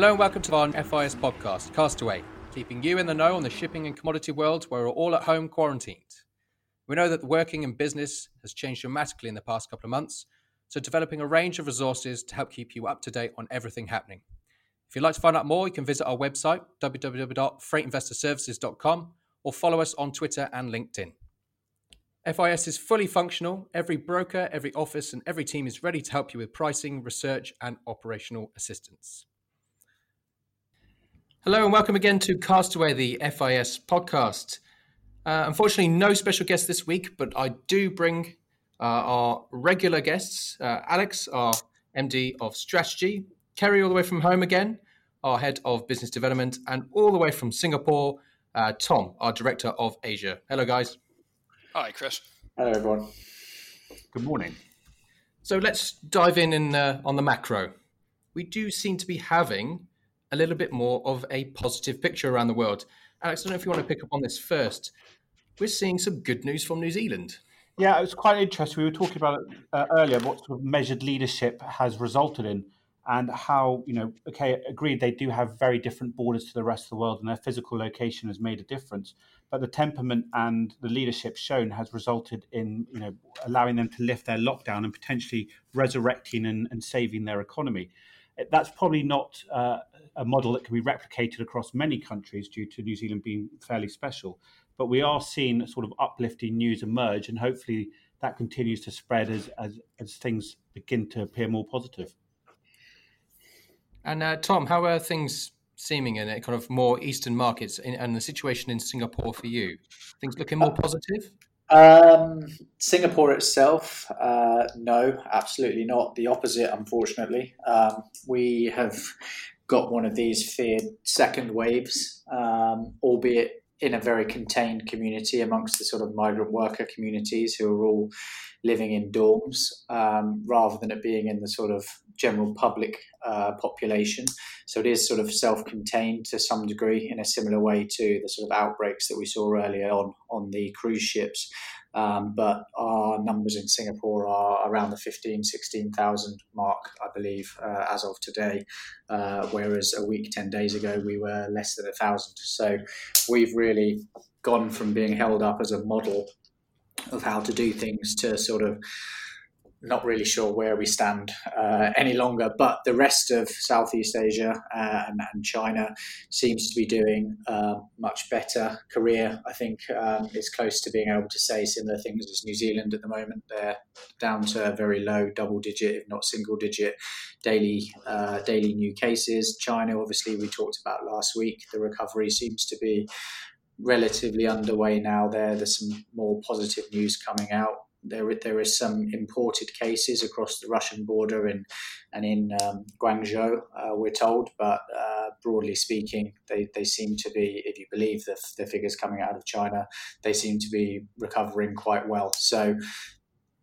Hello and welcome to our FIS podcast, Castaway, keeping you in the know on the shipping and commodity world where we're all at home quarantined. We know that working in business has changed dramatically in the past couple of months, so developing a range of resources to help keep you up to date on everything happening. If you'd like to find out more, you can visit our website, www.freightinvestorservices.com, or follow us on Twitter and LinkedIn. FIS is fully functional. Every broker, every office, and every team is ready to help you with pricing, research, and operational assistance. Hello, and welcome again to Castaway, the FIS podcast. Uh, unfortunately, no special guest this week, but I do bring uh, our regular guests uh, Alex, our MD of Strategy, Kerry, all the way from home again, our head of business development, and all the way from Singapore, uh, Tom, our director of Asia. Hello, guys. Hi, Chris. Hello, everyone. Good morning. So let's dive in, in uh, on the macro. We do seem to be having a little bit more of a positive picture around the world. Alex, I don't know if you want to pick up on this first. We're seeing some good news from New Zealand. Yeah, it was quite interesting. We were talking about it uh, earlier, what sort of measured leadership has resulted in, and how, you know, okay, agreed, they do have very different borders to the rest of the world, and their physical location has made a difference. But the temperament and the leadership shown has resulted in, you know, allowing them to lift their lockdown and potentially resurrecting and, and saving their economy. That's probably not uh, a model that can be replicated across many countries due to New Zealand being fairly special. But we are seeing sort of uplifting news emerge, and hopefully that continues to spread as as, as things begin to appear more positive. And uh, Tom, how are things seeming in kind of more eastern markets in, and the situation in Singapore for you? Things looking more positive? Um, Singapore itself, uh, no, absolutely not. The opposite, unfortunately. Um, we have got one of these feared second waves, um, albeit in a very contained community amongst the sort of migrant worker communities who are all living in dorms um, rather than it being in the sort of general public uh, population. So it is sort of self contained to some degree in a similar way to the sort of outbreaks that we saw earlier on on the cruise ships. Um, but our numbers in Singapore are around the 15, 16,000 mark, I believe, uh, as of today. Uh, whereas a week, 10 days ago, we were less than a thousand. So we've really gone from being held up as a model of how to do things to sort of not really sure where we stand uh, any longer. But the rest of Southeast Asia uh, and, and, China seems to be doing uh, much better. Korea, I think, um, is close to being able to say similar things as New Zealand at the moment. They're down to a very low double digit, if not single digit, daily uh, daily new cases. China, obviously, we talked about last week. The recovery seems to be relatively underway now. There, there's some more positive news coming out there there is some imported cases across the Russian border and and in um, Guangzhou, uh, we're told. But uh, broadly speaking, they, they seem to be, if you believe the, the figures coming out of China, they seem to be recovering quite well. So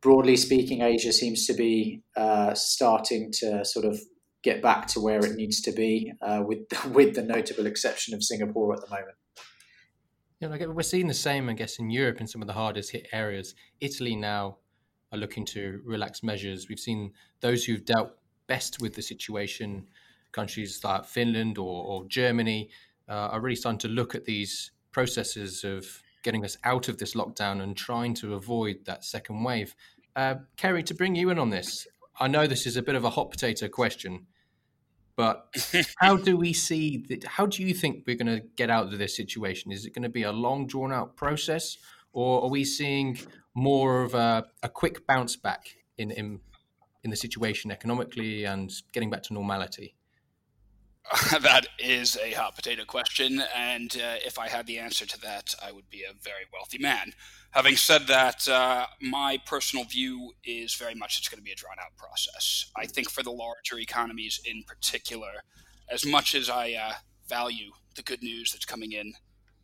broadly speaking, Asia seems to be uh, starting to sort of get back to where it needs to be, uh, with with the notable exception of Singapore at the moment. Yeah, like we're seeing the same, I guess, in Europe in some of the hardest hit areas. Italy now are looking to relax measures. We've seen those who've dealt best with the situation, countries like Finland or, or Germany, uh, are really starting to look at these processes of getting us out of this lockdown and trying to avoid that second wave. Uh, Kerry, to bring you in on this, I know this is a bit of a hot potato question, but how do we see that? How do you think we're going to get out of this situation? Is it going to be a long, drawn out process, or are we seeing more of a, a quick bounce back in, in in the situation economically and getting back to normality? that is a hot potato question, and uh, if I had the answer to that, I would be a very wealthy man. Having said that, uh, my personal view is very much it's going to be a drawn out process. I think for the larger economies in particular, as much as I uh, value the good news that's coming in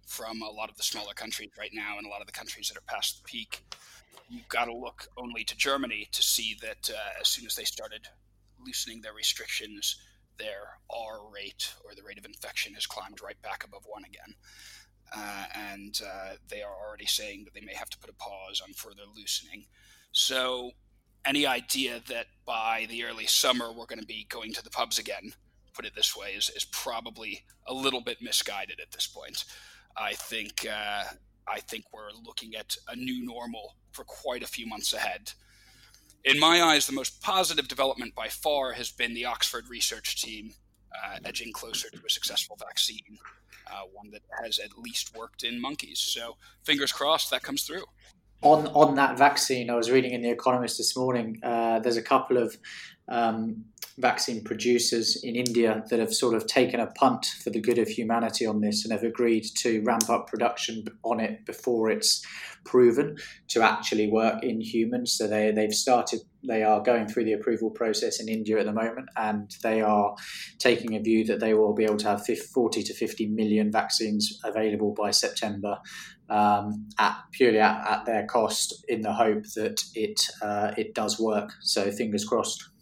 from a lot of the smaller countries right now and a lot of the countries that are past the peak, you've got to look only to Germany to see that uh, as soon as they started loosening their restrictions, their R rate or the rate of infection has climbed right back above one again uh, and uh, they are already saying that they may have to put a pause on further loosening. So, any idea that by the early summer we're going to be going to the pubs again put it this way, is, is probably a little bit misguided at this point. I think uh, I think we're looking at a new normal for quite a few months ahead. In my eyes, the most positive development by far has been the Oxford research team uh, edging closer to a successful vaccine, uh, one that has at least worked in monkeys. So, fingers crossed that comes through. On on that vaccine, I was reading in the Economist this morning. Uh, there's a couple of um, vaccine producers in India that have sort of taken a punt for the good of humanity on this and have agreed to ramp up production on it before it's proven to actually work in humans. So they they've started they are going through the approval process in India at the moment, and they are taking a view that they will be able to have 40 to 50 million vaccines available by September. Um, at purely at, at, their cost, in the hope that it uh, it does work. So fingers crossed.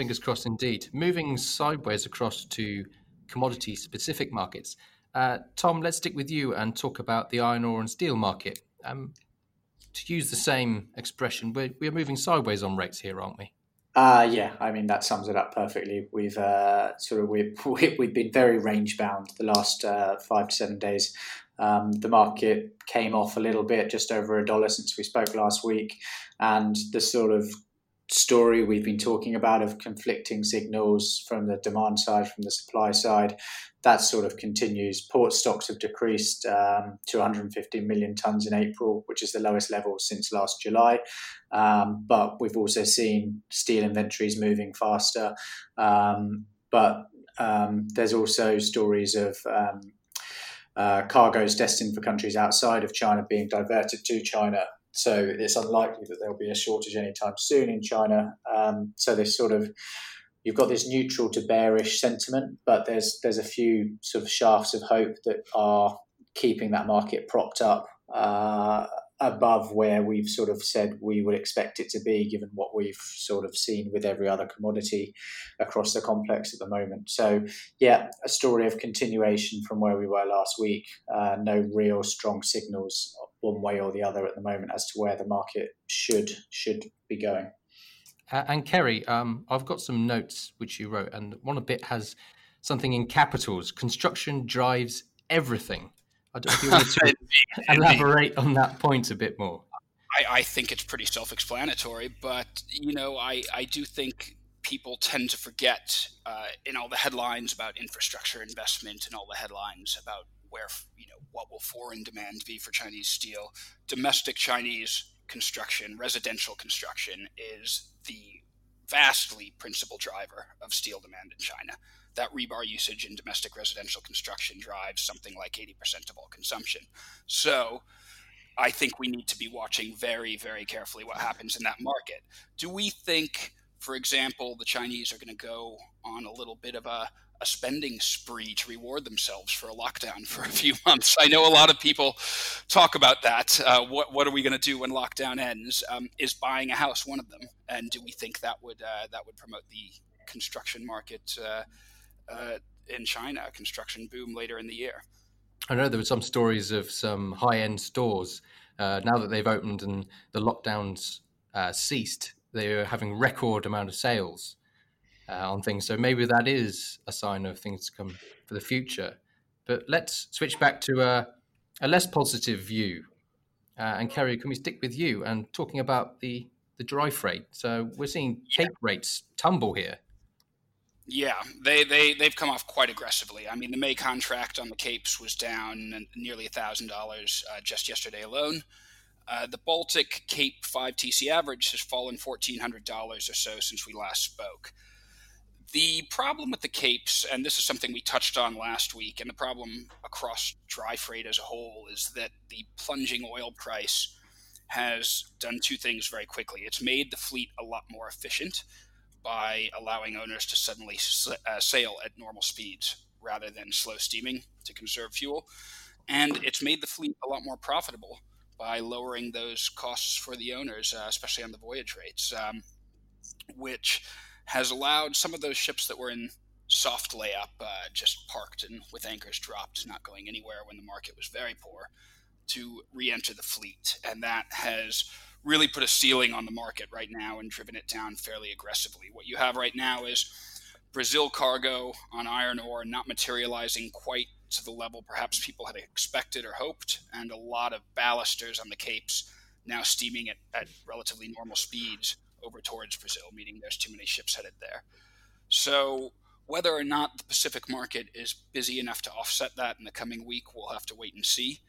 Fingers crossed indeed. Moving sideways across to commodity specific markets. Uh, Tom, let's stick with you and talk about the iron ore and steel market. Um, to use the same expression, we're, we're moving sideways on rates here, aren't we? Uh, yeah, I mean that sums it up perfectly. We've uh, sort of we've we've been very range bound the last uh, five to seven days. Um, the market came off a little bit, just over a dollar since we spoke last week, and the sort of story we've been talking about of conflicting signals from the demand side, from the supply side, that sort of continues. Port stocks have decreased um, to 150 million tons in April, which is the lowest level since last July. Um, but we've also seen steel inventories moving faster. Um, but um, there's also stories of um, uh, cargoes destined for countries outside of China being diverted to China so it's unlikely that there'll be a shortage anytime soon in China. Um, so this sort of you've got this neutral to bearish sentiment, but there's there's a few sort of shafts of hope that are keeping that market propped up uh, above where we've sort of said we would expect it to be, given what we've sort of seen with every other commodity across the complex at the moment. So, yeah, a story of continuation from where we were last week. Uh, no real strong signals one way or the other at the moment as to where the market should should be going. Uh, and Kerry, um, I've got some notes which you wrote, and one of it has something in capitals. Construction drives everything. I don't know if you want to elaborate on that point a bit more. I, I think it's pretty self-explanatory, but you know, I, I do think people tend to forget uh, in all the headlines about infrastructure investment and all the headlines about where you know what will foreign demand be for Chinese steel. Domestic Chinese construction, residential construction, is the vastly principal driver of steel demand in China. That rebar usage in domestic residential construction drives something like 80% of all consumption. So I think we need to be watching very, very carefully what happens in that market. Do we think, for example, the Chinese are going to go on a little bit of a a spending spree to reward themselves for a lockdown for a few months. I know a lot of people talk about that. Uh, what what are we going to do when lockdown ends? Um, is buying a house one of them? And do we think that would uh, that would promote the construction market uh, uh in China, a construction boom later in the year? I know there were some stories of some high end stores uh, now that they've opened and the lockdowns uh, ceased. They're having record amount of sales uh, on things. So maybe that is a sign of things to come for the future. But let's switch back to a, a less positive view. Uh, and Kerry, can we stick with you and talking about the, the dry freight? So we're seeing Cape yeah. rates tumble here. Yeah, they, they, they've come off quite aggressively. I mean, the May contract on the Capes was down nearly $1,000 uh, just yesterday alone. Uh, the Baltic Cape 5 TC average has fallen $1,400 or so since we last spoke. The problem with the capes, and this is something we touched on last week, and the problem across dry freight as a whole, is that the plunging oil price has done two things very quickly. It's made the fleet a lot more efficient by allowing owners to suddenly uh, sail at normal speeds rather than slow steaming to conserve fuel. And it's made the fleet a lot more profitable by lowering those costs for the owners, uh, especially on the voyage rates, um, which has allowed some of those ships that were in soft layup, uh, just parked and with anchors dropped, not going anywhere when the market was very poor, to re enter the fleet. And that has really put a ceiling on the market right now and driven it down fairly aggressively. What you have right now is Brazil cargo on iron ore not materializing quite to the level perhaps people had expected or hoped, and a lot of ballasters on the Capes now steaming at, at relatively normal speeds over towards Brazil, meaning there's too many ships headed there. So, whether or not the Pacific market is busy enough to offset that in the coming week, we'll have to wait and see.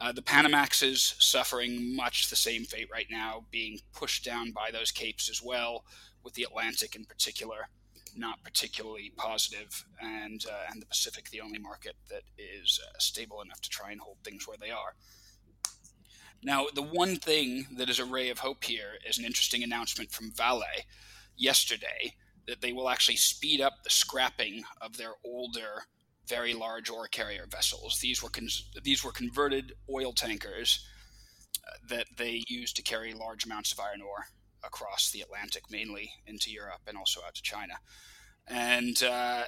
Uh, the Panamax is suffering much the same fate right now, being pushed down by those capes as well, with the Atlantic in particular not particularly positive, and uh, and the Pacific the only market that is uh, stable enough to try and hold things where they are. Now, the one thing that is a ray of hope here is an interesting announcement from Vale yesterday that they will actually speed up the scrapping of their older, very large ore carrier vessels. These were these were converted oil tankers uh, that they used to carry large amounts of iron ore across the Atlantic, mainly into Europe and also out to China. And uh,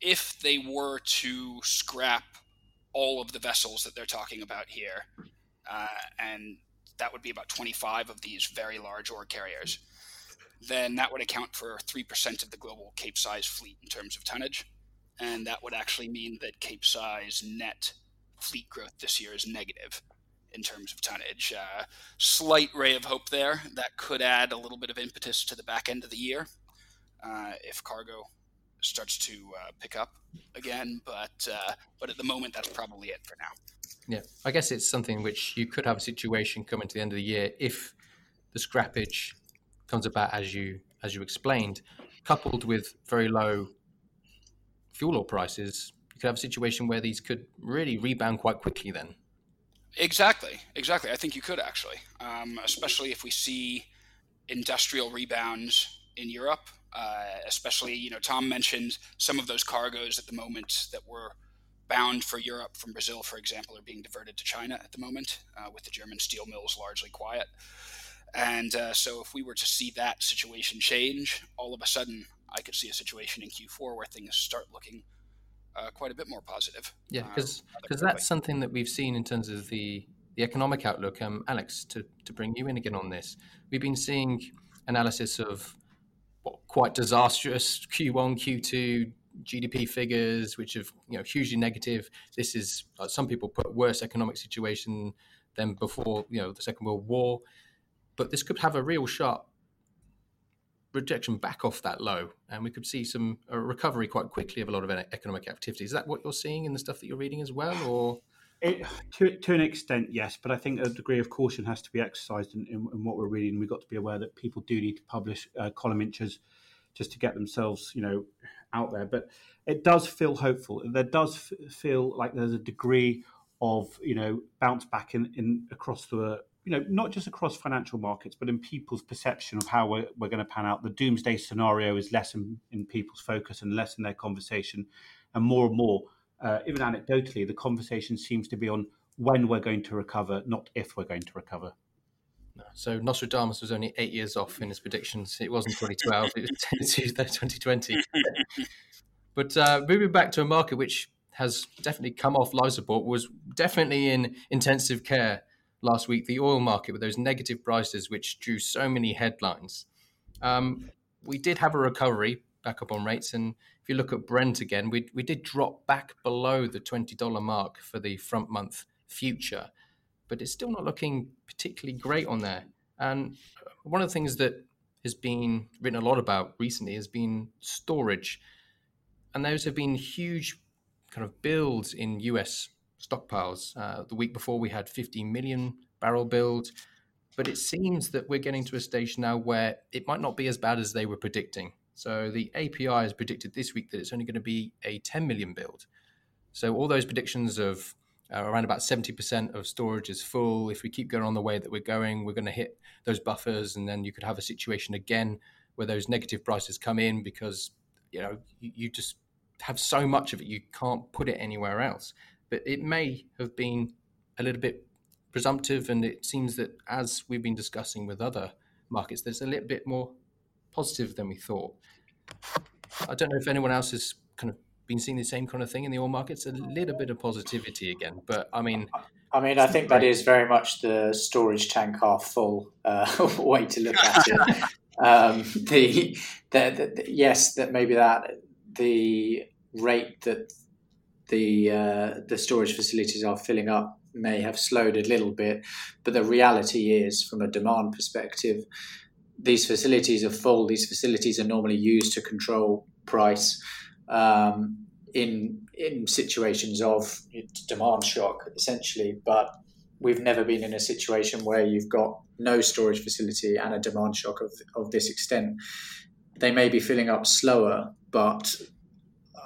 if they were to scrap all of the vessels that they're talking about here, uh, and that would be about 25 of these very large ore carriers, then that would account for 3% of the global Cape size fleet in terms of tonnage. And that would actually mean that Cape size net fleet growth this year is negative in terms of tonnage. Uh, slight ray of hope there. That could add a little bit of impetus to the back end of the year uh, if cargo starts to uh, pick up again. But uh, but at the moment, that's probably it for now. Yeah, I guess it's something which you could have a situation coming to the end of the year if the scrappage comes about as you as you explained, coupled with very low fuel oil prices. You could have a situation where these could really rebound quite quickly. Then Exactly, exactly. I think you could actually, um, especially if we see industrial rebounds in Europe. Uh, especially, you know, Tom mentioned some of those cargoes at the moment that were bound for Europe from Brazil, for example, are being diverted to China at the moment, uh, with the German steel mills largely quiet. And uh, so, if we were to see that situation change, all of a sudden, I could see a situation in Q4 where things start looking uh, quite a bit more positive. Yeah, because uh, because that's something that we've seen in terms of the the economic outlook. Um, Alex, to to bring you in again on this, we've been seeing analysis of what, quite disastrous Q1, Q2 GDP figures, which have you know hugely negative. This is some people put worse economic situation than before you know the Second World War, but this could have a real sharp rejection back off that low, and we could see some a recovery quite quickly of a lot of economic activity. Is that what you're seeing in the stuff that you're reading as well, or? It, to, to an extent, yes, but I think a degree of caution has to be exercised in, in, in what we're reading. We've got to be aware that people do need to publish uh, column inches just to get themselves, you know, out there. But it does feel hopeful. There does feel like there's a degree of, you know, bounce back in, in across the you know, not just across financial markets, but in people's perception of how we're, we're going to pan out. The doomsday scenario is less in, in people's focus and less in their conversation. And more and more, uh, even anecdotally, the conversation seems to be on when we're going to recover, not if we're going to recover. So Nostradamus was only eight years off in his predictions. It wasn't 2012, it was 2020. but uh, moving back to a market which has definitely come off life support, was definitely in intensive care last week, the oil market with those negative prices, which drew so many headlines. Um, we did have a recovery back up on rates, and if you look at Brent again, we we did drop back below the twenty dollar mark for the front month future, but it's still not looking particularly great on there. And one of the things that has been written a lot about recently has been storage, and those have been huge kind of builds in US stockpiles. Uh, the week before, we had 15 million barrel build, but it seems that we're getting to a stage now where it might not be as bad as they were predicting. So the API has predicted this week that it's only going to be a 10 million build. So all those predictions of uh, around about 70% of storage is full. If we keep going on the way that we're going, we're going to hit those buffers, and then you could have a situation again where those negative prices come in because you know you, you just have so much of it you can't put it anywhere else but it may have been a little bit presumptive. And it seems that as we've been discussing with other markets, there's a little bit more positive than we thought. I don't know if anyone else of been seeing the same kind of thing in the oil markets. A little bit of positivity again, but I mean, I mean, I think that is very much the storage tank half full uh, way to look at it. um, the, the, the, yes, that maybe that the rate that the uh, the storage facilities are filling up may have slowed a little bit, but the reality is, from a demand perspective, these facilities are full. These facilities are normally used to control price um, in in situations of demand shock, essentially. But we've never been in a situation where you've got no storage facility and a demand shock of, of this extent. They may be filling up slower, but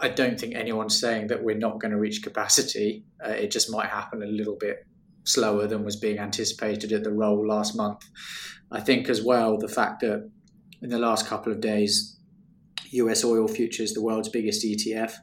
I don't think anyone's saying that we're not going to reach capacity. Uh, it just might happen a little bit slower than was being anticipated at the roll last month. I think as well the fact that in the last couple of days, US oil futures, the world's biggest ETF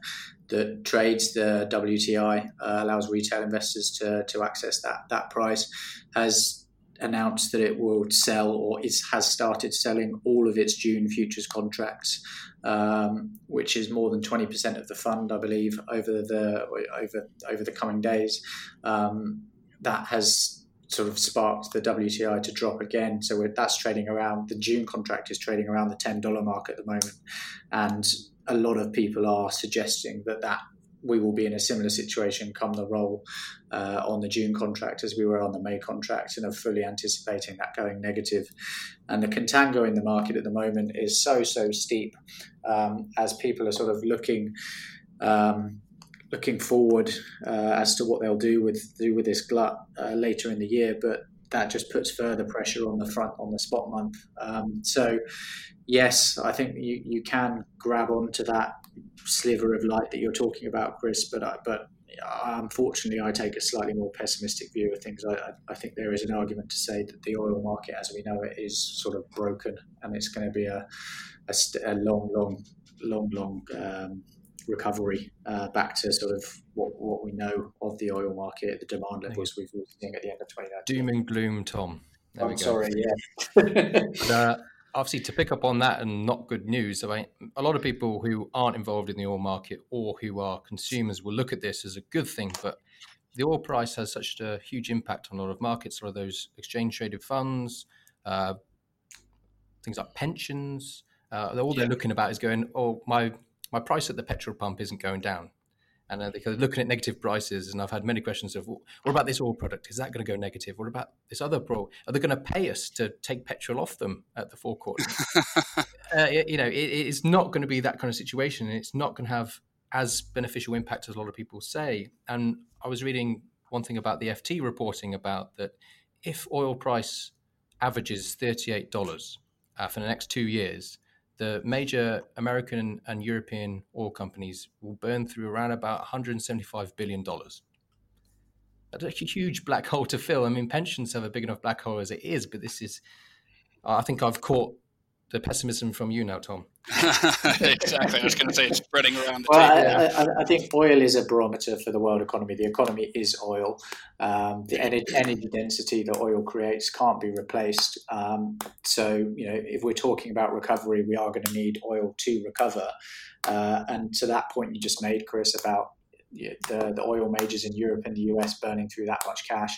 that trades the WTI, uh, allows retail investors to, to access that that price, has announced that it will sell or it has started selling all of its June futures contracts, um, which is more than twenty percent of the fund, I believe, over the over over the coming days. Um, that has sort of sparked the WTI to drop again. So that's trading around the June contract is trading around the ten dollar mark at the moment, and a lot of people are suggesting that that we will be in a similar situation come the roll uh, on the June contract as we were on the May contract and are fully anticipating that going negative. And the contango in the market at the moment is so, so steep um, as people are sort of looking. Um, looking forward uh, as to what they'll do with do with this glut uh, later in the year, but that just puts further pressure on the front on the spot month. Um, so, yes, I think you, you can grab onto that sliver of light that you're talking about, Chris. But I, but unfortunately, I take a slightly more pessimistic view of things. I, I think there is an argument to say that the oil market, as we know it, is sort of broken, and it's going to be a, a, a long, long, long, long um, recovery uh, back to sort of what, what we know of the oil market, the demand levels we've been seeing at the end of 2019. Doom and gloom, Tom. There I'm sorry, yeah. but, uh, obviously, to pick up on that and not good news, I mean, a lot of people who aren't involved in the oil market or who are consumers will look at this as a good thing, but the oil price has such a huge impact on a lot of markets, a lot of those exchange traded funds, uh, things like pensions. Uh, all yeah. they're looking about is going, oh, my my price at the petrol pump isn't going down. And uh, because looking at negative prices, and I've had many questions of, what about this oil product? Is that going to go negative? What about this other pro? Are they going to pay us to take petrol off them at the forecourt? uh, you know, it, it's not going to be that kind of situation, and it's not going to have as beneficial impact as a lot of people say. And I was reading one thing about the FT reporting about that if oil price averages thirty eight dollars uh, for the next two years, the major American and European oil companies will burn through around about 175 billion dollars. That's a huge black hole to fill. I mean, pensions have a big enough black hole as it is, but this is. I think I've caught the pessimism from you now, Tom. exactly. I was going to say it's spreading around the well, table. I, I, I, think oil is a barometer for the world economy. The economy is oil. Um, the energy, energy, density that oil creates can't be replaced. Um, so, you know, if we're talking about recovery, we are going to need oil to recover. Uh, and to that point you just made, Chris, about the, the oil majors in Europe and the US burning through that much cash,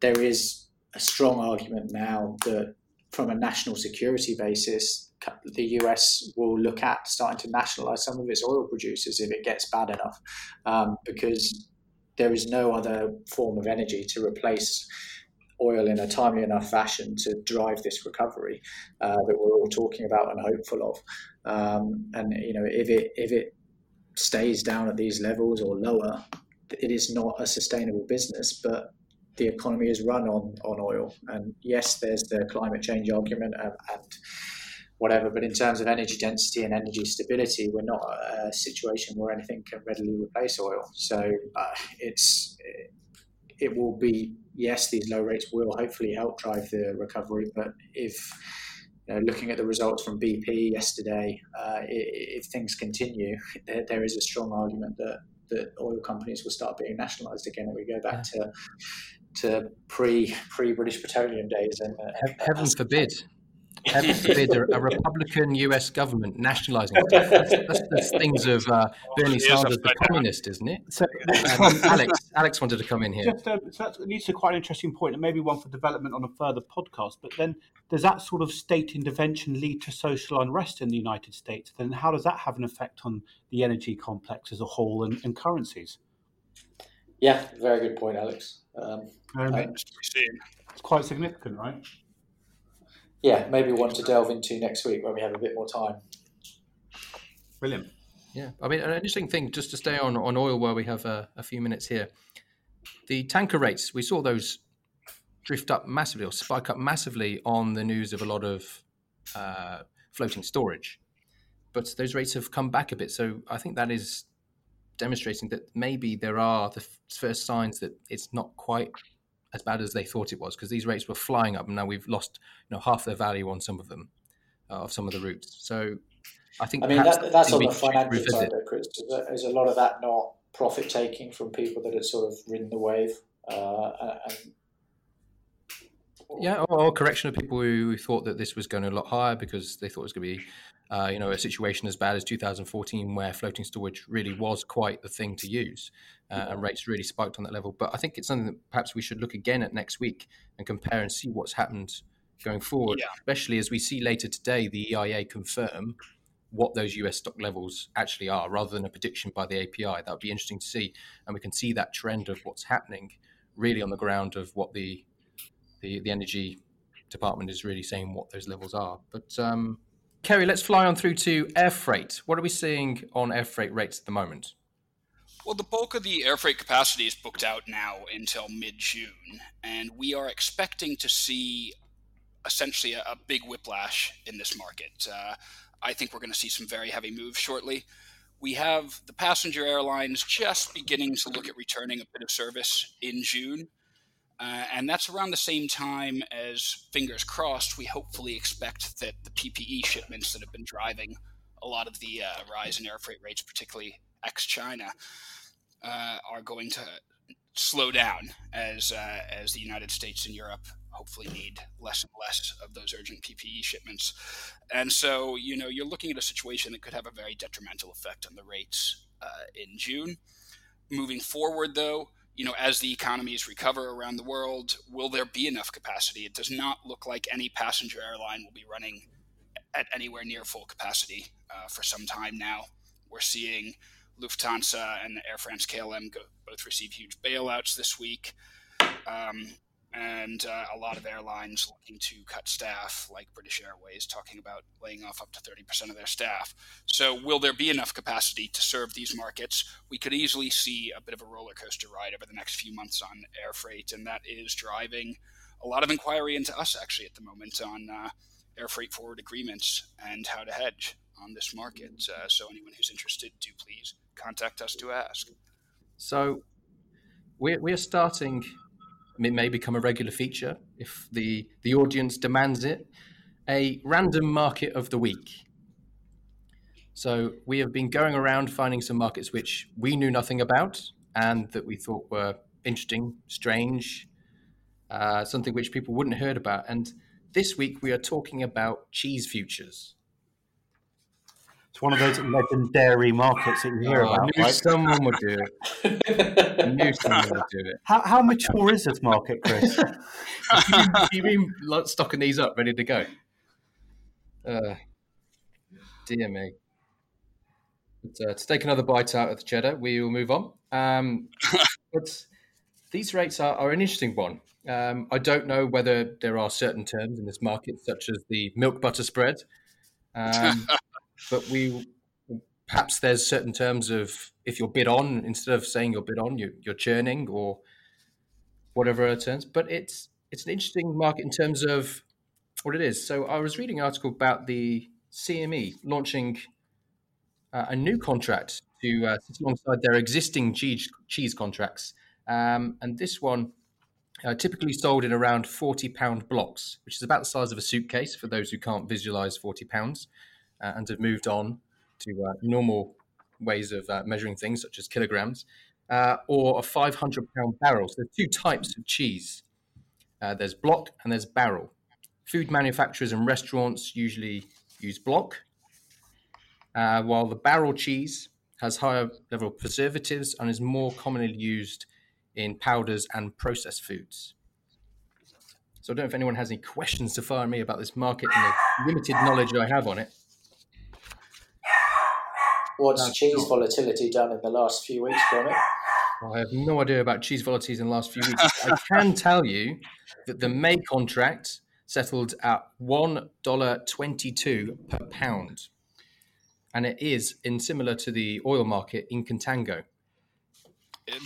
there is a strong argument now that from a national security basis, the US will look at starting to nationalize some of its oil producers if it gets bad enough, um, because there is no other form of energy to replace oil in a timely enough fashion to drive this recovery uh, that we're all talking about and hopeful of. Um, and you know, if it if it stays down at these levels or lower, it is not a sustainable business. But the economy is run on on oil. And yes, there's the climate change argument and, and whatever, but in terms of energy density and energy stability, we're not a situation where anything can readily replace oil. So uh, it's it will be yes, these low rates will hopefully help drive the recovery, but if you know, looking at the results from BP yesterday, uh, if, things continue, there, there is a strong argument that that oil companies will start being nationalised again, and we go back to to pre pre British Petroleum days. And, uh, heaven forbid. Heaven forbid a, a, Republican U.S. government nationalising. That's, that's, that's things of uh, Bernie Sanders, the communist, isn't it? So, um, Alex, Alex wanted to come in here. Just, um, so that leads to quite an interesting point, and maybe one for development on a further podcast. But then does that sort of state intervention lead to social unrest in the United States? Then how does that have an effect on the energy complex as a whole and, and currencies? Yeah, very good point, Alex. Um, um, it's quite significant, right? Yeah, maybe one to delve into next week when we have a bit more time. Brilliant. Yeah, I mean, an interesting thing, just to stay on, on oil where we have a, a few minutes here. The tanker rates, we saw those drift up massively or spike up massively on the news of a lot of uh, floating storage. But those rates have come back a bit. So I think that is demonstrating that maybe there are the first signs that it's not quite as bad as they thought it was because these rates were flying up and now we've lost you know half their value on some of them uh, of some of the routes. So i think i mean that, that's on the financial side though chris is a lot of that not profit taking from people that had sort of ridden the wave uh, and yeah, or, or, correction of people who thought that this was going a lot higher because they thought it was going to be, uh, you know, a situation as bad as 2014 where floating storage really was quite the thing to use, uh, and rates really spiked on that level. But I think it's something that perhaps we should look again at next week and compare and see what's happened going forward, yeah. especially as we see later today the EIA confirm what those US stock levels actually are, rather than a prediction by the API. That would be interesting to see, and we can see that trend of what's happening really on the ground of what the the, the energy department is really saying what those levels are. But um, Kerry, let's fly on through to air freight. What are we seeing on air freight rates at the moment? Well, the bulk of the air freight capacity is booked out now until mid June, and we are expecting to see essentially a, a big whiplash in this market. Uh, I think we're going to see some very heavy moves shortly. We have the passenger airlines just beginning to look at returning a bit of service in June. Uh, and that's around the same time as, fingers crossed, we hopefully expect that the PPE shipments that have been driving a lot of the uh, rise in air freight rates, particularly ex China, uh, are going to slow down as, uh, as the United States and Europe hopefully need less and less of those urgent PPE shipments. And so, you know, you're looking at a situation that could have a very detrimental effect on the rates uh, in June. Moving forward, though, you know, as the economies recover around the world, will there be enough capacity? It does not look like any passenger airline will be running at anywhere near full capacity uh, for some time now. We're seeing Lufthansa and Air France KLM go, both receive huge bailouts this week. Um, and uh, a lot of airlines looking to cut staff, like British Airways, talking about laying off up to 30% of their staff. So, will there be enough capacity to serve these markets? We could easily see a bit of a roller coaster ride over the next few months on air freight, and that is driving a lot of inquiry into us actually at the moment on uh, air freight forward agreements and how to hedge on this market. Uh, so, anyone who's interested, do please contact us to ask. So, we're, we're starting it may become a regular feature if the, the audience demands it, a random market of the week. So we have been going around finding some markets which we knew nothing about and that we thought were interesting, strange, uh, something which people wouldn't have heard about. And this week we are talking about cheese futures. It's one of those legendary markets that you hear oh, about. I knew right? someone would do it. I knew someone would do it. How, how mature is this market, Chris? you, you mean like stocking these up, ready to go? Uh, dear me. But, uh, to take another bite out of the cheddar, we will move on. Um, but these rates are, are an interesting one. Um, I don't know whether there are certain terms in this market, such as the milk butter spread. Um, but we perhaps there's certain terms of if you're bid on instead of saying you're bid on, you, you're churning or whatever other terms. But it's it's an interesting market in terms of what it is. So I was reading an article about the CME launching uh, a new contract to uh, sit alongside their existing cheese, cheese contracts, um, and this one. Uh, typically sold in around 40 pound blocks, which is about the size of a suitcase for those who can't visualize 40 pounds uh, and have moved on to uh, normal ways of uh, measuring things, such as kilograms, uh, or a 500 pound barrel. So there's two types of cheese uh, there's block and there's barrel. Food manufacturers and restaurants usually use block, while the barrel cheese has higher level of preservatives and is more commonly used in powders and processed foods. So I don't know if anyone has any questions to fire me about this market and the limited knowledge I have on it. What's That's cheese not- volatility done in the last few weeks, Gromit? Well, I have no idea about cheese volatilities in the last few weeks. I can tell you that the May contract settled at one dollar twenty-two per pound, and it is in similar to the oil market in contango.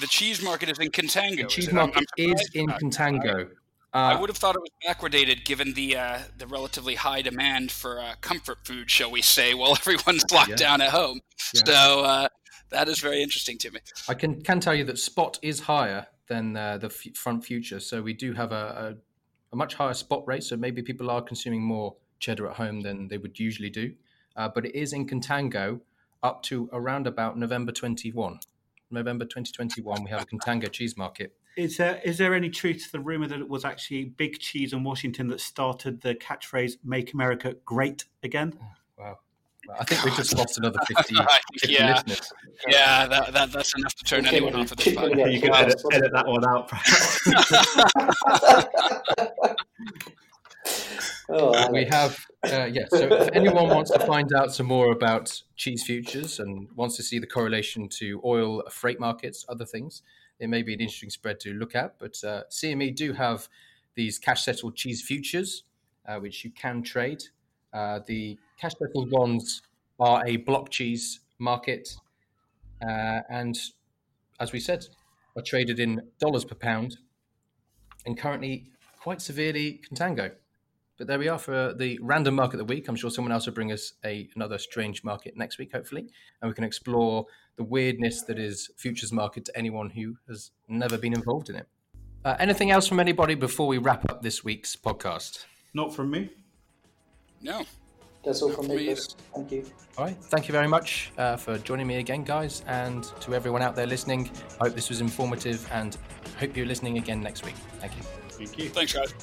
The cheese market is in contango. The cheese market I'm is in about contango. I Uh, would have thought it was backwardated given the uh, the relatively high demand for uh, comfort food, shall we say, while everyone's locked Yeah. down at home. Yeah. So uh, that is very interesting to me. I can can tell you that spot is higher than uh, the f- front future, so we do have a, a, a much higher spot rate. So maybe people are consuming more cheddar at home than they would usually do, uh, but it is in contango up to around about November twenty one. November 2021, we have a contango cheese market. Is there is there any truth to the rumor that it was actually Big Cheese in Washington that started the catchphrase "Make America Great Again"? Wow. Well, I think we just lost another 50, I- 50 yeah. listeners. Yeah, that, that, that's enough to turn Keep anyone off of this keep it podcast. Yeah, you can edit, edit that one out. perhaps. Oh, we have uh, yeah so if anyone wants to find out some more about cheese futures and wants to see the correlation to oil freight markets other things it may be an interesting spread to look at but uh, cme do have these cash settled cheese futures uh, which you can trade. Uh, the cash settled ones are a block cheese market uh, and as we said are traded in dollars per pound and currently quite severely contango but there we are for the random market of the week. I'm sure someone else will bring us a another strange market next week, hopefully, and we can explore the weirdness that is futures market to anyone who has never been involved in it. Uh, anything else from anybody before we wrap up this week's podcast? Not from me. No. That's all from Me me. Thank you. All right, thank you very much uh, for joining me again, guys, and to everyone out there listening. I hope this was informative, and hope you're listening again next week. Thank you. Thank you. Thanks, guys.